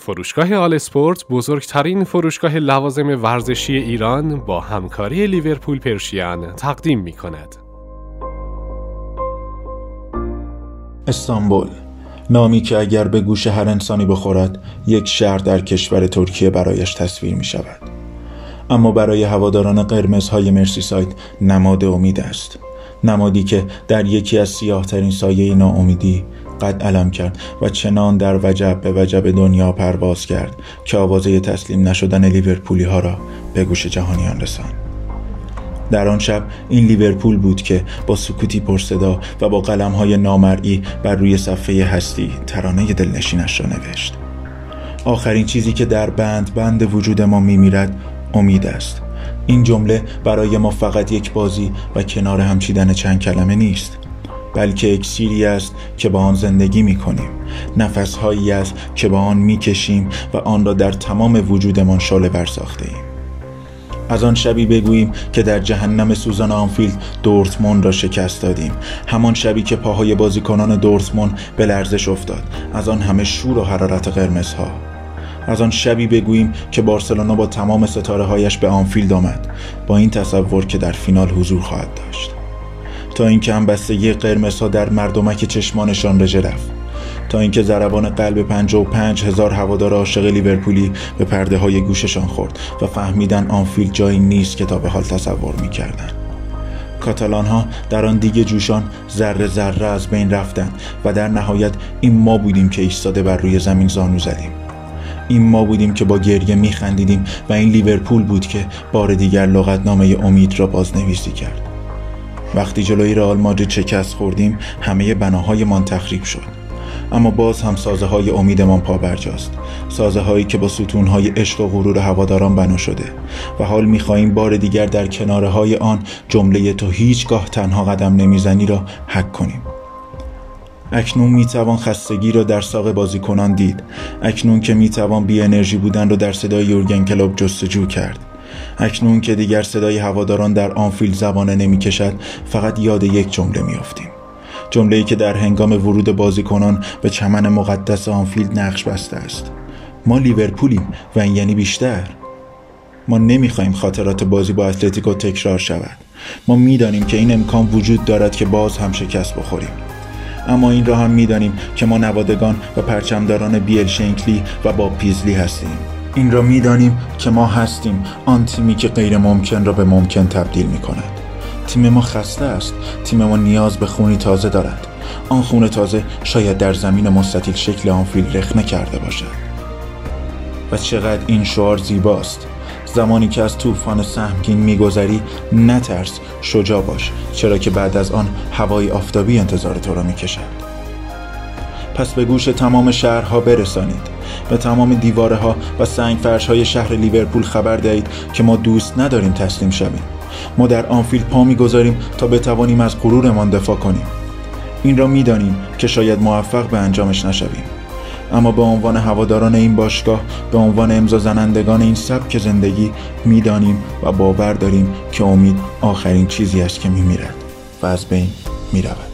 فروشگاه آل اسپورت بزرگترین فروشگاه لوازم ورزشی ایران با همکاری لیورپول پرشیان تقدیم می کند. استانبول نامی که اگر به گوش هر انسانی بخورد یک شهر در کشور ترکیه برایش تصویر می شود اما برای هواداران قرمزهای مرسی سایت نماد امید است نمادی که در یکی از سیاهترین سایه ناامیدی قد علم کرد و چنان در وجب به وجب دنیا پرواز کرد که آوازه تسلیم نشدن لیورپولی ها را به گوش جهانیان رساند. در آن شب این لیورپول بود که با سکوتی پرصدا و با قلم های نامرئی بر روی صفحه هستی ترانه دلنشینش را نوشت. آخرین چیزی که در بند بند وجود ما میمیرد امید است. این جمله برای ما فقط یک بازی و کنار همچیدن چند کلمه نیست. بلکه اکسیری است که با آن زندگی می کنیم نفسهایی است که با آن می کشیم و آن را در تمام وجودمان بر ساخته ایم از آن شبی بگوییم که در جهنم سوزان آنفیلد دورتموند را شکست دادیم. همان شبی که پاهای بازیکنان دورتموند به لرزش افتاد. از آن همه شور و حرارت قرمزها. از آن شبی بگوییم که بارسلونا با تمام ستاره هایش به آنفیلد آمد. با این تصور که در فینال حضور خواهد داشت. تا اینکه بستگی قرمزها در مردمک چشمانشان رژه رفت. تا اینکه ضربان قلب پنج هزار هوادار عاشق لیورپولی به پرده های گوششان خورد و فهمیدن آنفیلد جایی نیست که تا به حال تصور می‌کردند. کاتالان ها در آن دیگه جوشان ذره ذره از بین رفتند و در نهایت این ما بودیم که ایستاده بر روی زمین زانو زدیم. این ما بودیم که با گریه میخندیدیم و این لیورپول بود که بار دیگر لغتنامه امید را بازنویسی کرد. وقتی جلوی رئال مادرید شکست خوردیم همه بناهایمان تخریب شد. اما باز هم سازه های امیدمان پابرجاست سازه هایی که با ستون های عشق و غرور هواداران بنا شده. و حال می‌خواهیم بار دیگر در کناره های آن جمله تو هیچگاه تنها قدم نمی‌زنی را حک کنیم. اکنون می‌توان خستگی را در ساق بازیکنان دید. اکنون که می‌توان بی انرژی بودن را در صدای یورگن کلوپ جستجو کرد. اکنون که دیگر صدای هواداران در آنفیلد زبانه نمی‌کشد فقط یاد یک جمله میافتیم جمله ای که در هنگام ورود بازیکنان به چمن مقدس آنفیلد نقش بسته است. ما لیورپولیم و این یعنی بیشتر. ما نمی‌خواهیم خاطرات بازی با اتلتیکو تکرار شود. ما می‌دانیم که این امکان وجود دارد که باز هم شکست بخوریم. اما این را هم می‌دانیم که ما نوادگان و پرچمداران بیل شنکلی و با پیزلی هستیم. این را می‌دانیم که ما هستیم. آن تیمی که غیر ممکن را به ممکن تبدیل می کند تیم ما خسته است. تیم ما نیاز به خونی تازه دارد. آن خون تازه شاید در زمین مستطیل شکل آنفیل رخنه کرده باشد. و چقدر این شعار زیباست. زمانی که از طوفان سهمگین میگذری نترس شجاع باش. چرا که بعد از آن هوای آفتابی انتظار تو را می‌کشد. پس به گوش تمام شهرها برسانید. به تمام دیواره ها و سنگ فرش های شهر لیورپول خبر دهید که ما دوست نداریم تسلیم شویم. ما در آنفیلد پا می‌گذاریم تا بتوانیم از غرورمان دفاع کنیم. این را می‌دانیم که شاید موفق به انجامش نشویم. اما به عنوان هواداران این باشگاه به عنوان امضا زنندگان این سبک زندگی می‌دانیم و باور داریم که امید آخرین چیزی است که میمیرد و از بین می‌رود.